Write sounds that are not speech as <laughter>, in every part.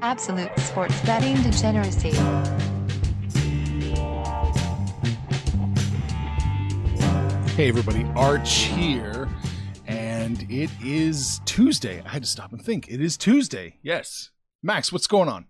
Absolute sports betting degeneracy. Hey, everybody, Arch here, and it is Tuesday. I had to stop and think. It is Tuesday. Yes, Max, what's going on?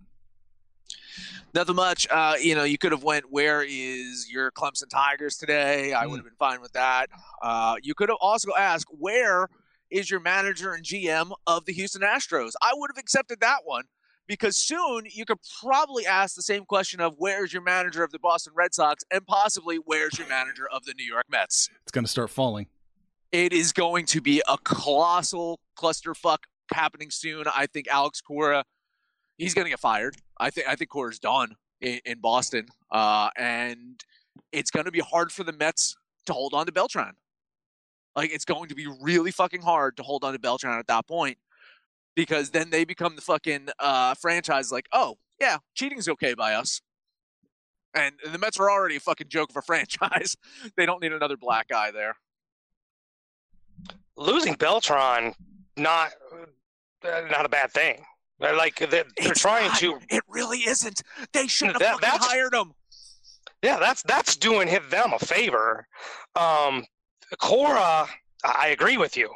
Nothing much. Uh, you know, you could have went, "Where is your Clemson Tigers today?" I would have been fine with that. Uh, you could have also asked, "Where is your manager and GM of the Houston Astros?" I would have accepted that one because soon you could probably ask the same question of where's your manager of the Boston Red Sox and possibly where's your manager of the New York Mets. It's going to start falling. It is going to be a colossal clusterfuck happening soon. I think Alex Cora, he's going to get fired. I think I think Cora's done in, in Boston, uh, and it's going to be hard for the Mets to hold on to Beltran. Like it's going to be really fucking hard to hold on to Beltran at that point because then they become the fucking uh, franchise. Like, oh yeah, cheating's okay by us. And the Mets are already a fucking joke of a <laughs> franchise. they don't need another black guy there. Losing Beltran, not uh, not a bad thing. Like they're, they're trying not. to. It really isn't. They should have That- fucking hired him. Yeah, that's that's doing him- them a favor. Um, Cora, I agree with you.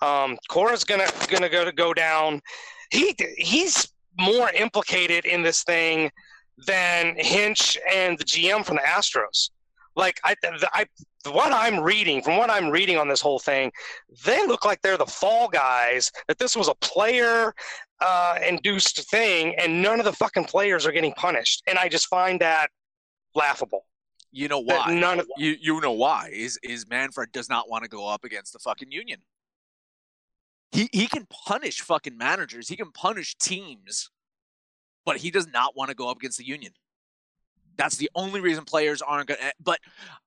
Um, Cora's gonna gonna go to go down. He he's more implicated in this thing than Hinch and the GM from the Astros. Like I, I, what I'm reading from what I'm reading on this whole thing, they look like they're the fall guys. That this was a player uh, induced thing, and none of the fucking players are getting punished. And I just find that laughable. You know That why? none of- you you know why? Is is Manfred does not want to go up against the fucking union. He he can punish fucking managers. He can punish teams, but he does not want to go up against the union. That's the only reason players aren't going. to eh, But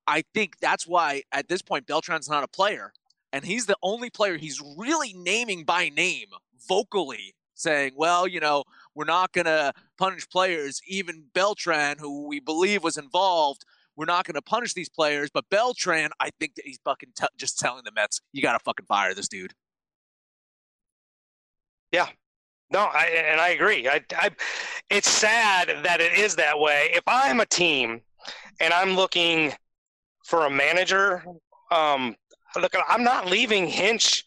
I think that's why at this point Beltran's not a player, and he's the only player he's really naming by name vocally, saying, "Well, you know, we're not going to punish players. Even Beltran, who we believe was involved, we're not going to punish these players. But Beltran, I think that he's fucking t- just telling the Mets, you got to fucking fire this dude. No, I, and I agree. I, I, it's sad that it is that way. If I'm a team and I'm looking for a manager, um, look, I'm not leaving Hinch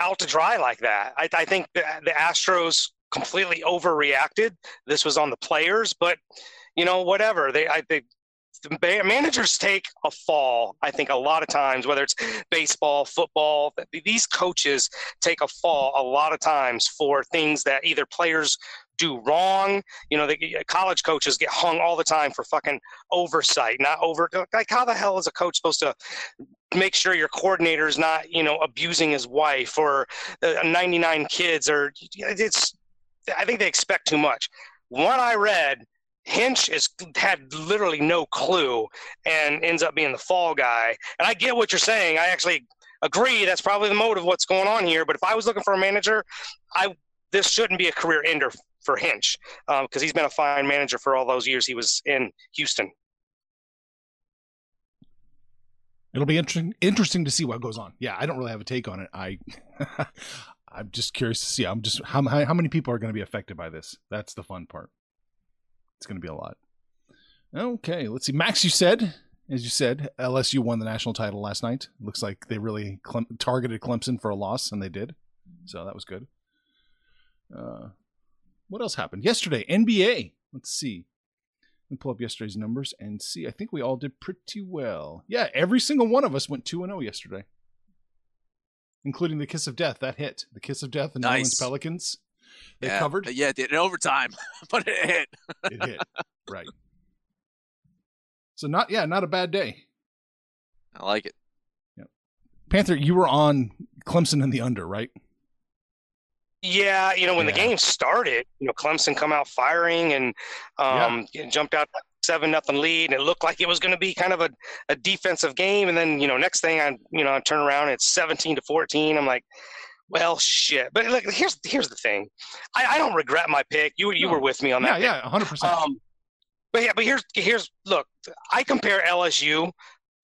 out to dry like that. I, I think the, the Astros completely overreacted. This was on the players, but you know, whatever. They, I think the ba- managers take a fall. I think a lot of times, whether it's baseball, football, these coaches take a fall a lot of times for things that either players do wrong. You know, they, college coaches get hung all the time for fucking oversight, not over. Like, how the hell is a coach supposed to make sure your coordinator is not, you know, abusing his wife or uh, 99 kids? Or it's. I think they expect too much. What I read, Hinch is had literally no clue and ends up being the fall guy. And I get what you're saying. I actually agree that's probably the motive what's going on here. But if I was looking for a manager, I this shouldn't be a career ender for Hinch because um, he's been a fine manager for all those years he was in Houston. It'll be interesting interesting to see what goes on. Yeah, I don't really have a take on it. I <laughs> I'm just curious to see. I'm just how how many people are going to be affected by this. That's the fun part. It's going to be a lot. Okay, let's see. Max, you said as you said, LSU won the national title last night. Looks like they really Clem- targeted Clemson for a loss, and they did. So that was good. Uh, what else happened yesterday? NBA. Let's see. Let me pull up yesterday's numbers and see. I think we all did pretty well. Yeah, every single one of us went two and zero yesterday, including the kiss of death. That hit the kiss of death. The New Orleans Pelicans. They yeah, covered. Yeah, it did in overtime, <laughs> but it hit. It hit. right. So not yeah, not a bad day. I like it. Panther, you were on Clemson in the under, right? Yeah, you know when Yeah. the game started, you know Clemson come out firing and um, jumped out seven nothing lead, and it looked like it was going to be kind of a, a defensive game. And then you know next thing I you know I turn around, it's seventeen to fourteen. I'm like, well shit. But look, here's here's the thing, I, I don't regret my pick. You you No. were with me on Yeah, that. yeah, hundred percent. Um, but yeah, but here's here's look. I compare LSU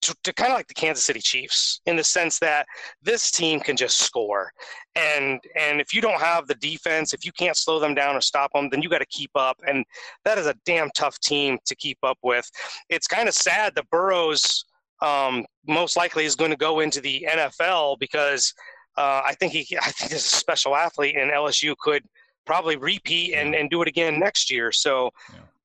to, to kind of like the Kansas City Chiefs in the sense that this team can just score, and and if you don't have the defense, if you can't slow them down or stop them, then you got to keep up, and that is a damn tough team to keep up with. It's kind of sad that Burrows um, most likely is going to go into the NFL because uh, I think he <laughs> I think he's a special athlete, and LSU could probably repeat and, and do it again next year. So,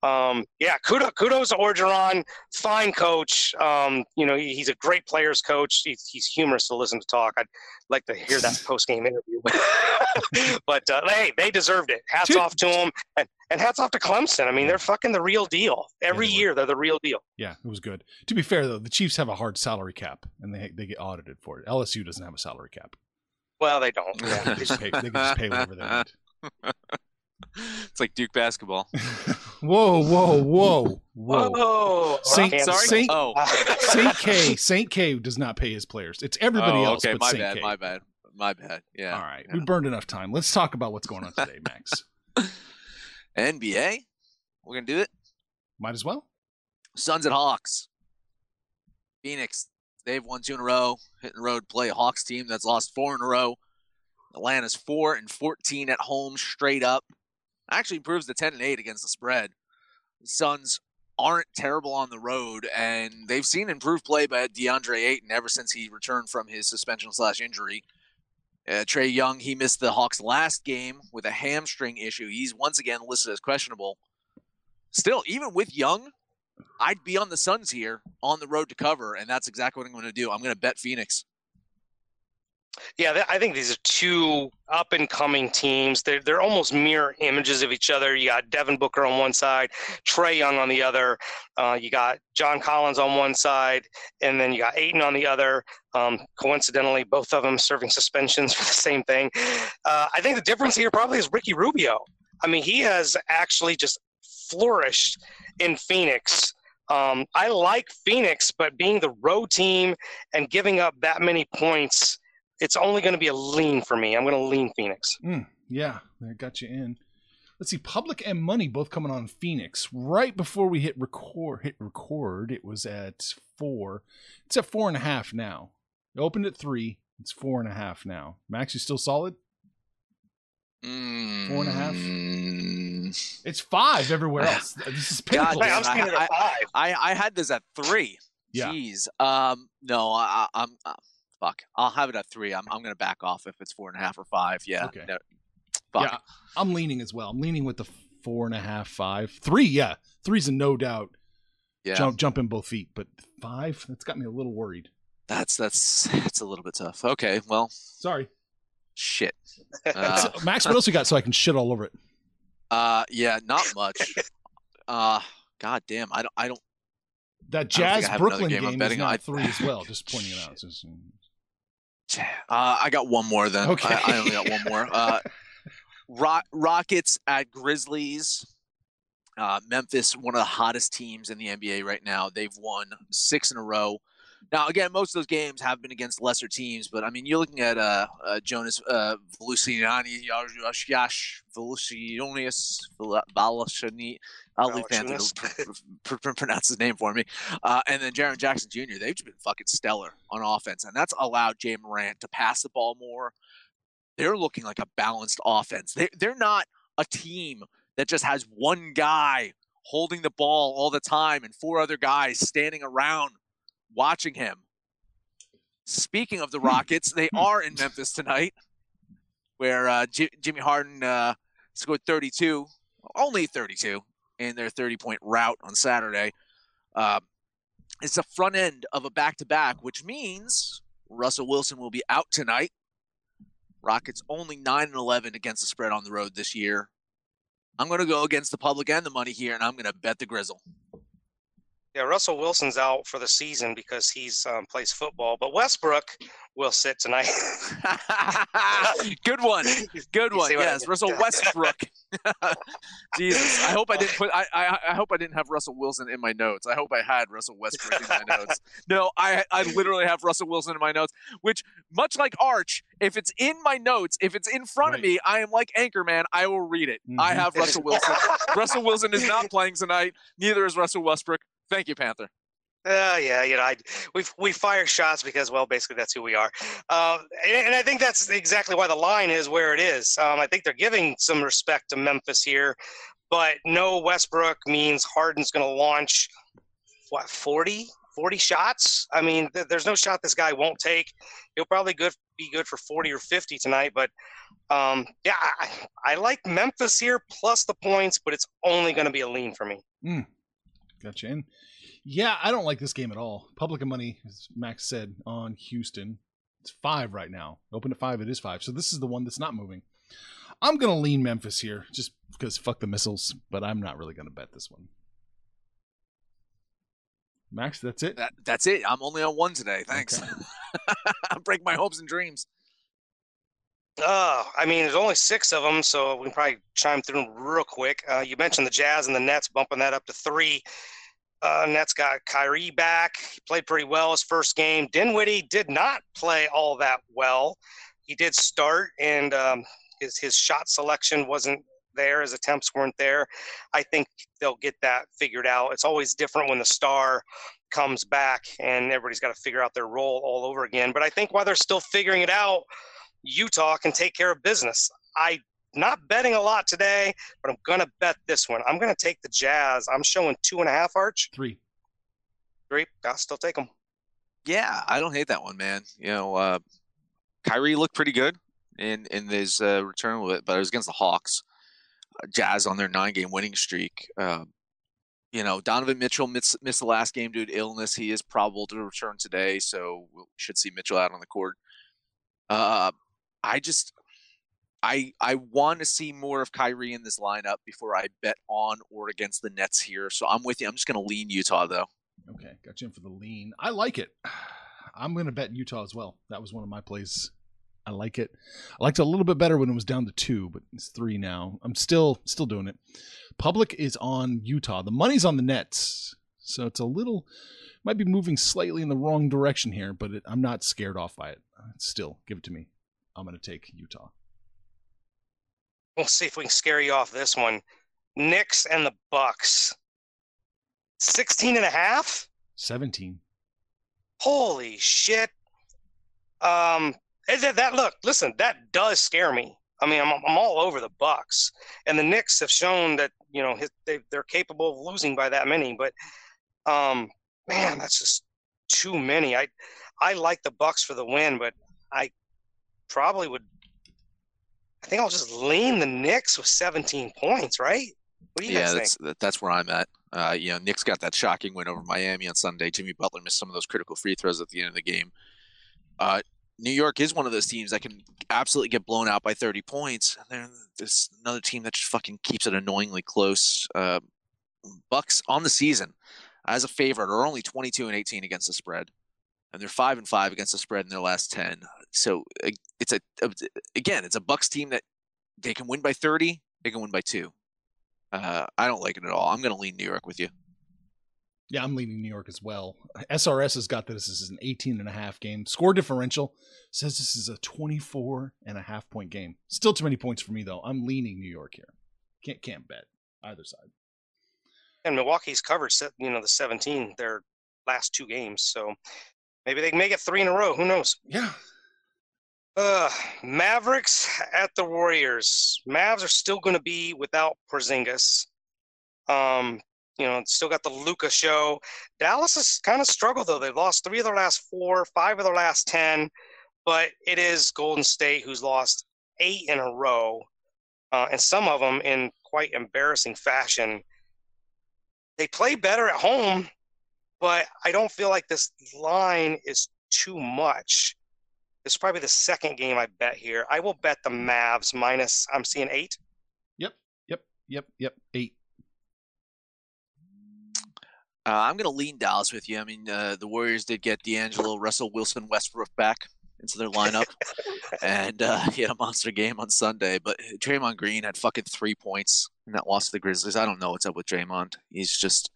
um, yeah, kudos, kudos to Orgeron. Fine coach. Um, you know, he, he's a great players coach. He's, he's humorous to listen to talk. I'd like to hear that <laughs> post game interview. <laughs> but uh, hey, they deserved it. Hats Dude. off to him. And, and hats off to Clemson. I mean, they're fucking the real deal. Every they year, they're the real deal. Yeah, it was good. To be fair though, the Chiefs have a hard salary cap, and they they get audited for it. LSU doesn't have a salary cap. Well, they don't. They Yeah. can just pay, they can just pay whatever they want. <laughs> It's like Duke basketball. <laughs> Whoa, whoa, whoa, whoa! Whoa. Saint- Kansas Sorry. Saint- oh, Saint K, Saint K does not pay his players. It's everybody oh, else okay. but My Saint bad. K. My bad. My bad. Yeah. All right, yeah. we burned enough time. Let's talk about what's going on <laughs> today, Max. NBA. We're gonna do it. Might as well. Suns at Hawks. Phoenix. They've won two in a row. Hitting the road, play Hawks team that's lost four in a row. Atlanta's four and fourteen at home, straight up. Actually improves to ten and eight against the spread. The Suns aren't terrible on the road, and they've seen improved play by DeAndre Ayton ever since he returned from his suspension slash injury. Uh, Trae Young, he missed the Hawks' last game with a hamstring issue. He's once again listed as questionable. Still, even with Young, I'd be on the Suns here on the road to cover, and that's exactly what I'm going to do. I'm going to bet Phoenix. Yeah, I think these are two up and coming teams. They're they're almost mirror images of each other. You got Devin Booker on one side, Trae Young on the other. Uh, you got John Collins on one side, and then you got Ayton on the other. Um, coincidentally, both of them serving suspensions <laughs> for the same thing. Uh, I think the difference here probably is Ricky Rubio. I mean, he has actually just flourished in Phoenix. Um, I like Phoenix, but being the road team and giving up that many points it's only going to be a lean for me. I'm going to lean Phoenix. Mm, yeah, that got you in. Let's see, Public and Money both coming on Phoenix. Right before we hit record, hit record, it was at four. It's at four and a half now. It opened at three. It's four and a half now. Max, you still solid? Four and a half? It's five everywhere else. <sighs> This is God pinnacle. Hey, I'm damn, seeing it I- at five. I, I had this at three. Yeah. Jeez. Um. No. I, I- I'm. Uh, fuck. I'll have it at three. I'm. I'm gonna back off if it's four and a half or five. Yeah. Okay. no, fuck. Yeah, I'm leaning as well. I'm leaning with the four and a half, five, three. Yeah, three's a no doubt Yeah. jump, jump in both feet. But five, that's got me a little worried. That's that's that's a little bit tough. Okay. Well. Sorry, Shit. <laughs> Uh, Max. What else you got so I can shit all over it? Uh. Yeah. Not much. <laughs> Uh. God damn. I don't. I don't. That I don't Jazz I have another Brooklyn game I'm game, is betting now on. three as well. <laughs> Just pointing it out. Just- Uh, I got one more then. Okay. I, I only got one more. <laughs> Uh, Ro- Rockets at Grizzlies. Uh, Memphis, one of the hottest teams in the NBA right now. They've won six in a row. Now, again, most of those games have been against lesser teams, but I mean, you're looking at uh, uh, Jonas uh, Volusiani, Yash Volusionius Valashani. I'll leave Panther to pronounce his name for me. Uh, and then Jaren Jackson Jr. They've just been fucking stellar on offense, and that's allowed Ja Morant to pass the ball more. They're looking like a balanced offense. They they're not a team that just has one guy holding the ball all the time and four other guys standing around watching him. Speaking of the Rockets, they are in Memphis tonight, where uh, J- Jimmy Harden uh, scored 32, only 32 in their 30 point rout on Saturday. Uh, it's the front end of a back to back, which means Russell Wilson will be out tonight. Rockets only 9 and 11 against the spread on the road this year. I'm going to go against the public and the money here, and I'm going to bet the Grizzle. Yeah, Russell Wilson's out for the season because he's um, plays football, but Westbrook will sit tonight. <laughs> Good one. <laughs> Good one. Yes, Russell Westbrook. <laughs> Jesus, I hope I didn't put. I, I, I hope I didn't have Russell Wilson in my notes. I hope I had Russell Westbrook in my notes. No, I I literally have Russell Wilson in my notes. Which, much like Arch, if it's in my notes, if it's in front right. of me, I am like Anchorman. I will read it. Mm-hmm. I have Russell Wilson. Russell Wilson is not playing tonight. Neither is Russell Westbrook. Thank you, Panther. Uh, yeah, you know, I, we we fire shots because, well, basically that's who we are, uh, and, and, I think that's exactly why the line is where it is. Um, I think they're giving some respect to Memphis here, but no Westbrook means Harden's going to launch what 40, 40 shots. I mean, th- there's no shot this guy won't take. He'll probably good be good for forty or fifty tonight, but um, yeah, I, I like Memphis here plus the points, but it's only going to be a lean for me. Mm. Gotcha. And yeah, I don't like this game at all. Public and money, as Max said, on Houston. It's five right now. Open to five, it is five. So this is the one that's not moving. I'm gonna lean Memphis here, just because fuck the missiles, but I'm not really gonna bet this one. Max, that's it. That, that's it. I'm only on one today. Thanks. Okay. <laughs> Break my hopes and dreams. Uh, I mean, there's only six of them, so we can probably chime through them real quick. Uh, you mentioned the Jazz and the Nets bumping that up to three. Uh, Nets got Kyrie back. He played pretty well his first game. Dinwiddie did not play all that well. He did start, and um, his his shot selection wasn't there. His attempts weren't there. I think they'll get that figured out. It's always different when the star comes back, and everybody's got to figure out their role all over again. But I think while they're still figuring it out, Utah can take care of business. I not betting a lot today, but I'm gonna bet this one. I'm gonna take the Jazz. I'm showing two and a half arch. Three. Three. I'll still take them. Yeah, I don't hate that one, man. You know, uh, Kyrie looked pretty good in in his uh, return with it, but it was against the Hawks. Uh, Jazz on their nine game winning streak. Uh, you know, Donovan Mitchell missed, missed the last game due to illness. He is probable to return today, so we should see Mitchell out on the court. Uh, I just I I want to see more of Kyrie in this lineup before I bet on or against the Nets here. So I'm with you. I'm just going to lean Utah though. Okay, got you in for the lean. I like it. <sighs> I'm going to bet Utah as well. That was one of my plays. I like it. I liked it a little bit better when it was down to two, but it's three now. I'm still still doing it. Public is on Utah. The money's on the Nets, so it's a little might be moving slightly in the wrong direction here, but it, I'm not scared off by it. Still, give it to me. I'm going to take Utah. We'll see if we can scare you off this one. Knicks and the Bucks. 16 and a half? 17. Holy shit. Um that, that look, listen, that does scare me. I mean, I'm, I'm all over the Bucks, and the Knicks have shown that you know they, they're capable of losing by that many. But um, man, that's just too many. I I like the Bucks for the win, but I probably would. I think I'll just lean the Knicks with 17 points, right? What do you yeah, that's think? that's where I'm at. Uh, you know, Knicks got that shocking win over Miami on Sunday. Jimmy Butler missed some of those critical free throws at the end of the game. Uh, New York is one of those teams that can absolutely get blown out by 30 points. And there's another team that just fucking keeps it annoyingly close. Uh, Bucks on the season as a favorite are only 22 and 18 against the spread and they're five and five against the spread in their last ten. So it's a again, it's a Bucks team that they can win by thirty, they can win by two. Uh, I don't like it at all. I'm going to lean New York with you. Yeah, I'm leaning New York as well. SRS has got this as an 18 and a half game. Score differential says this is a 24 and a half point game. Still too many points for me though. I'm leaning New York here. Can't can't bet either side. And Milwaukee's covered, you know, the 17 their last two games. So Maybe they can make it three in a row. Who knows? Yeah. Uh, Mavericks at the Warriors. Mavs are still going to be without Porzingis. Um, you know, still got the Luka show. Dallas has kind of struggled though. They've lost three of their last four, five of their last ten, but it is Golden State who's lost eight in a row. uh, and some of them in quite embarrassing fashion. They play better at home, but I don't feel like this line is too much. This is probably the second game I bet here. I will bet the Mavs minus. I'm seeing eight. Yep, yep, yep, yep. Eight. Uh, I'm going to lean Dallas with you. I mean, uh, the Warriors did get D'Angelo, Russell Wilson, Westbrook back into their lineup, <laughs> and uh, he had a monster game on Sunday. But Draymond Green had fucking three points in that loss to the Grizzlies. I don't know what's up with Draymond. He's just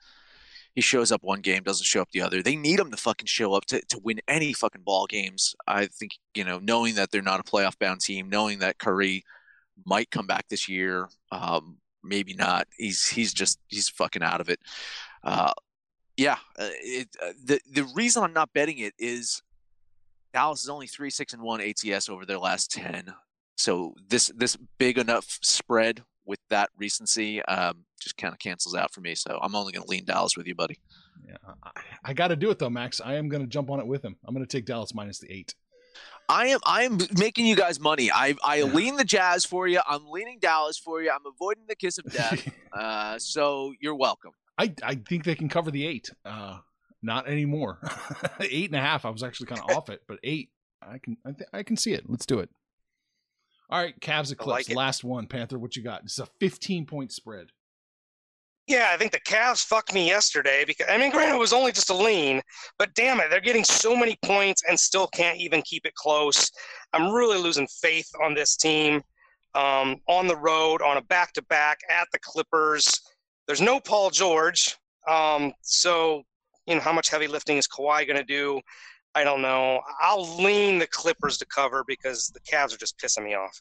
he shows up one game, doesn't show up the other. They need him to fucking show up to, to win any fucking ball games. I think, you know, knowing that they're not a playoff bound team, knowing that Curry might come back this year, um, maybe not. He's he's just he's fucking out of it. Uh, yeah, uh, it, uh, the the reason I'm not betting it is Dallas is only three six and one ATS over their last ten. So this this big enough spread with that recency um, just kind of cancels out for me. So I'm only going to lean Dallas with you, buddy. Yeah, I, I got to do it though, Max. I am going to jump on it with him. I'm going to take Dallas minus the eight. I am I am making you guys money. I I yeah. lean the Jazz for you. I'm leaning Dallas for you. I'm avoiding the kiss of <laughs> death. uh, so you're welcome. I I think they can cover the eight. Uh, not anymore. <laughs> eight and a half. I was actually kind of off it, but eight. I can I, th- I can see it. Let's do it. All right, Cavs Eclipse, like last one. Panther, what you got? It's a 15 point spread. Yeah, I think the Cavs fucked me yesterday because I mean, granted, it was only just a lean, but damn it, they're getting so many points and still can't even keep it close. I'm really losing faith on this team. Um, on the road, on a back to back at the Clippers. There's no Paul George. Um, so, you know, how much heavy lifting is Kawhi going to do? I don't know. I'll lean the Clippers to cover because the Cavs are just pissing me off.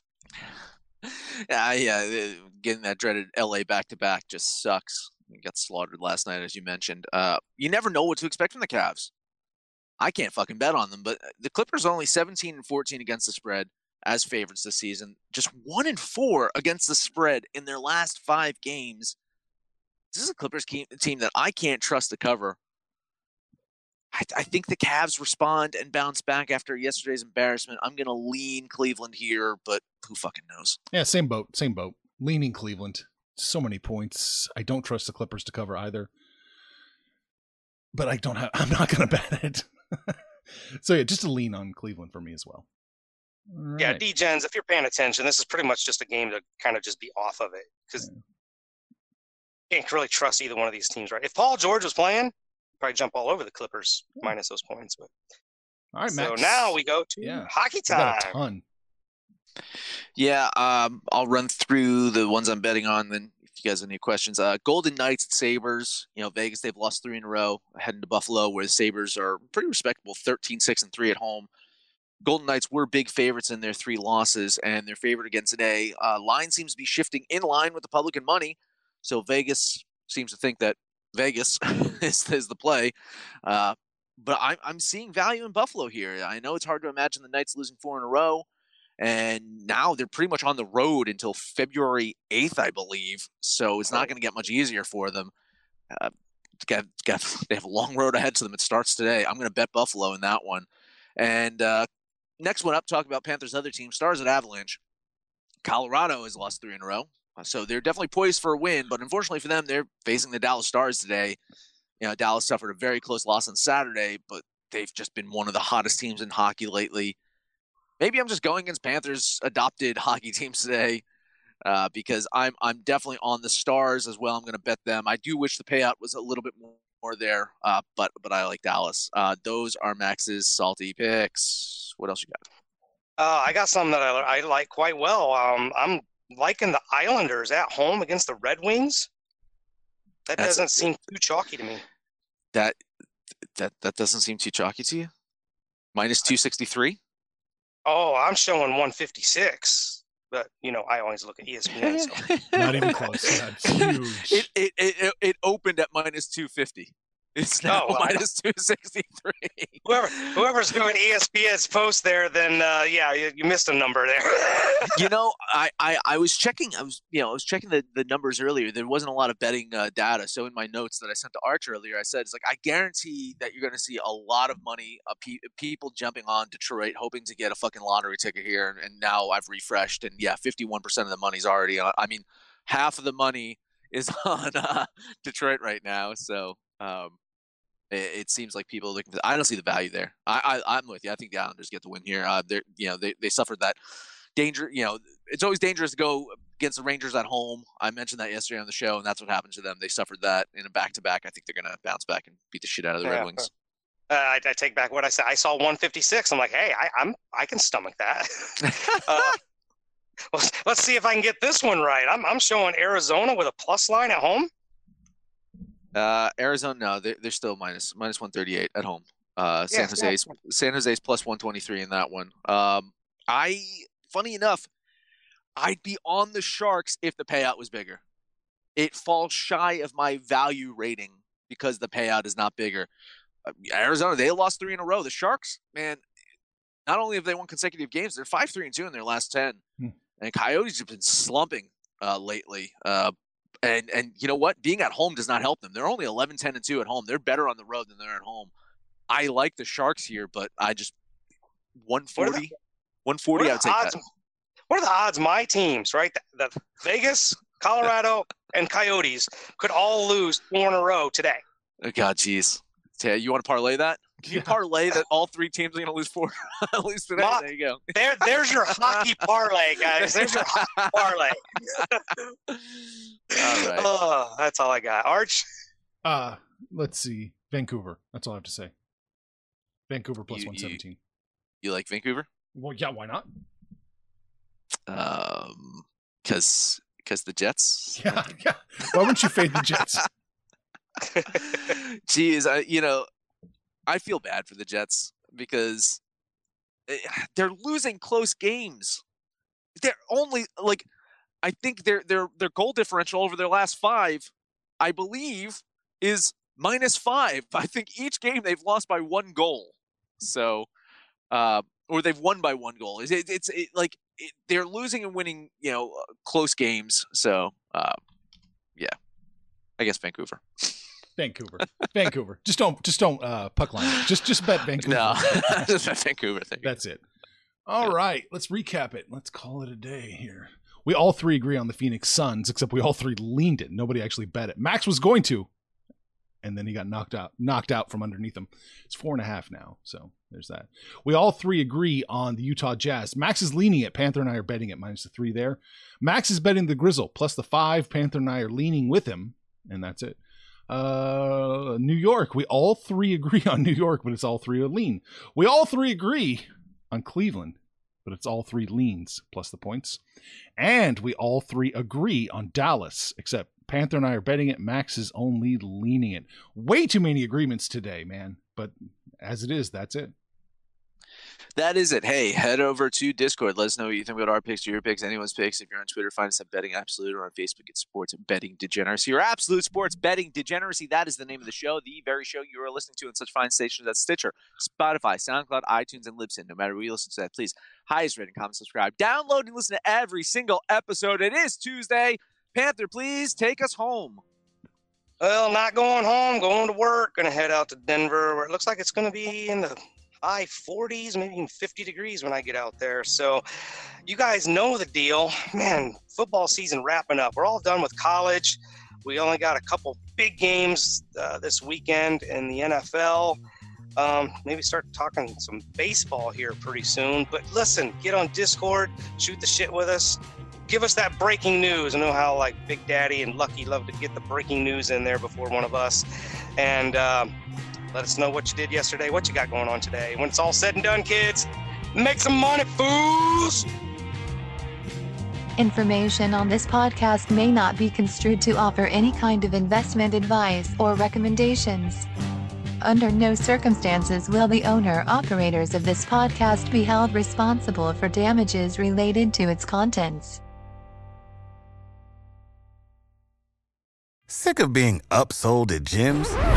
<laughs> yeah, yeah, getting that dreaded LA back to back just sucks. Got slaughtered last night, as you mentioned. Uh, you never know what to expect from the Cavs. I can't fucking bet on them, but the Clippers are only 17 and 14 against the spread as favorites this season. Just one and four against the spread in their last five games. This is a Clippers team that I can't trust to cover. I, I, think the Cavs respond and bounce back after yesterday's embarrassment. I'm going to lean Cleveland here, but who fucking knows? Yeah, same boat, same boat. Leaning Cleveland. So many points. I don't trust the Clippers to cover either. But I don't have. <laughs> I'm not going to bet it. <laughs> so yeah, just a lean on Cleveland for me as well. Right. Yeah, D-Gens, if you're paying attention, this is pretty much just a game to kind of just be off of it because yeah. you can't really trust either one of these teams, right? If Paul George was playing, probably jump all over the Clippers minus those points. But all right, so now we go to yeah. hockey time. a ton. Yeah, um, I'll run through the ones I'm betting on. Then, if you guys have any questions, uh, Golden Knights and Sabres. You know, Vegas they've lost three in a row, heading to Buffalo, where the Sabres are pretty respectable, 13, 6, and three at home. Golden Knights were big favorites in their three losses, and they're favored again today. Uh, line seems to be shifting in line with the public and money, so Vegas seems to think that Vegas <laughs> is, is the play. Uh, but I'm, I'm seeing value in Buffalo here. I know it's hard to imagine the Knights losing four in a row. And now they're pretty much on the road until February 8th, I believe. So it's not going to get much easier for them. Uh, they have a long road ahead to them. It starts today. I'm going to bet Buffalo in that one. And uh, next one up, talk about Panthers' other team, Stars at Avalanche. Colorado has lost three in a row. Uh, so they're definitely poised for a win, but unfortunately for them, they're facing the Dallas Stars today. You know, Dallas suffered a very close loss on Saturday, but they've just been one of the hottest teams in hockey lately. Maybe I'm just going against Panthers adopted <laughs> hockey teams today uh, because I'm I'm definitely on the Stars as well. I'm going to bet them. I do wish the payout was a little bit more there, uh, but but I like Dallas. Uh, those are Max's salty picks. What else you got? Uh, I got some that I, I like quite well. Um, I'm liking the Islanders at home against the Red Wings. That That's doesn't a, seem too chalky to me. That that that doesn't seem too chalky to you. Minus two sixty three. Oh, I'm showing one fifty six. But you know, I always look at ESPN. So. <laughs> Not even close. That's <laughs> huge. It, it it it opened at minus two fifty. It's <laughs> now Oh, minus 263. Whoever whoever's doing ESPN's post there, then uh, yeah, you, you missed a number there. you <laughs> know, I, I, I was checking. I was you know I was checking the, the numbers earlier. There wasn't a lot of betting uh, data. So in my notes that I sent to Arch earlier, I said it's like I guarantee that you're going to see a lot of money, uh, pe- people jumping on Detroit, hoping to get a fucking lottery ticket here. And, and now I've refreshed, and yeah, 51 percent of the money's already on. I mean, half of the money is <laughs> on uh, Detroit right now. So. Um, it, it seems like people are looking for. I don't see the value there. I, I I'm with you. I think the Islanders get the win here. Uh, they're you know they, they suffered that danger. You know it's always dangerous to go against the Rangers at home. I mentioned that yesterday on the show, and that's what happened to them. They suffered that in a back to back. I think they're gonna bounce back and beat the shit out of the Yeah. Red Wings. Uh, I, I take back what I said. I saw 156. I'm like, hey, I, I'm I can stomach that. <laughs> uh, let's, let's see if I can get this one right. I'm I'm showing Arizona with a plus line at home. Uh, Arizona, no, they're, they're still minus minus one thirty eight at home. Uh, San Yeah, Jose's San Jose's plus one twenty three in that one. Um, I funny enough, I'd be on the Sharks if the payout was bigger. It falls shy of my value rating because the payout is not bigger. Uh, Arizona, they lost three in a row. The Sharks, man, not only have they won consecutive games, they're five three and two in their last ten, Hmm. and Coyotes have been slumping uh, lately. Uh, and and you know what? Being at home does not help them. They're only 11 10 and 2 at home. They're better on the road than they're at home. I like the Sharks here, but I just 140 140 I would take odds? that. What are the odds? My teams, right? The, the Vegas, Colorado, and Coyotes could all lose four in a row today. Oh, God, jeez. You want to parlay that? Can you Yeah. parlay that all three teams are going to lose four <laughs> at least today? Ma- there you go. There, there's your hockey <laughs> parlay, guys. There's your hockey <laughs> parlay. all right. Oh, that's all I got. Arch, Uh, let's see. Vancouver. That's all I have to say. Vancouver plus You- you- 117. You like Vancouver? Well, yeah, why not? Um, because because the Jets. Yeah, yeah. Why wouldn't you fade the Jets? Geez, I you know, I feel bad for the Jets because eh, <sighs> they're losing close games. They're only like I think their their their goal differential over their last five, I believe, is minus five. <laughs> I think each game they've lost by one goal. So, uh, or they've won by one goal. It's it, it's it, like it, they're losing and winning, you know, close games. So, uh, yeah, I guess Vancouver. <laughs> Vancouver. Vancouver. Just don't just don't uh puck line. Just just bet Vancouver. No, <laughs> Vancouver. Thank you. That's it. All right, let's recap it. Let's call it a day here. We all three agree on the Phoenix Suns, except we all three leaned it. Nobody actually bet it. Max was going to, and then he got knocked out, knocked out from underneath him. It's four and a half now, so there's that. We all three agree on the Utah Jazz. Max is leaning it. Panther and I are betting it minus the three there. Max is betting the Grizzle plus the five. Panther and I are leaning with him, and that's it. Uh, New York. We all three agree on New York, but it's all three are lean. We all three agree on Cleveland, but it's all three leans plus the points. And we all three agree on Dallas, except Panther and I are betting it. Max is only leaning it. Way too many agreements today, man. But as it is, that's it. That is it. Hey, head over to Discord. Let us know what you think about our picks your picks, anyone's picks. If you're on Twitter, find us at Betting Absolute or on Facebook at Sports Betting Degeneracy or Absolute Sports Betting Degeneracy. That is the name of the show, the very show you are listening to in such fine stations as Stitcher, Spotify, SoundCloud, iTunes, and Libsyn. No matter where you listen to that, please highest rating, comment, subscribe, download, and listen to every single episode. It is Tuesday. Panther, please take us home. well, not going home, going to work. Going to head out to Denver, where it looks like it's going to be in the high 40s, maybe even 50 degrees when I get out there. So, you guys know the deal, man. Football season wrapping up. We're all done with college. We only got a couple big games uh, this weekend in the NFL. Um, maybe start talking some baseball here pretty soon. But listen, get on Discord, shoot the shit with us. Give us that breaking news. I know how like Big Daddy and Lucky love to get the breaking news in there before one of us, and um, let us know what you did yesterday, what you got going on today. When it's all said and done, kids, make some money, fools. Information on this podcast may not be construed to offer any kind of investment advice or recommendations. Under no circumstances will the owner operators of this podcast be held responsible for damages related to its contents. Sick of being upsold at gyms?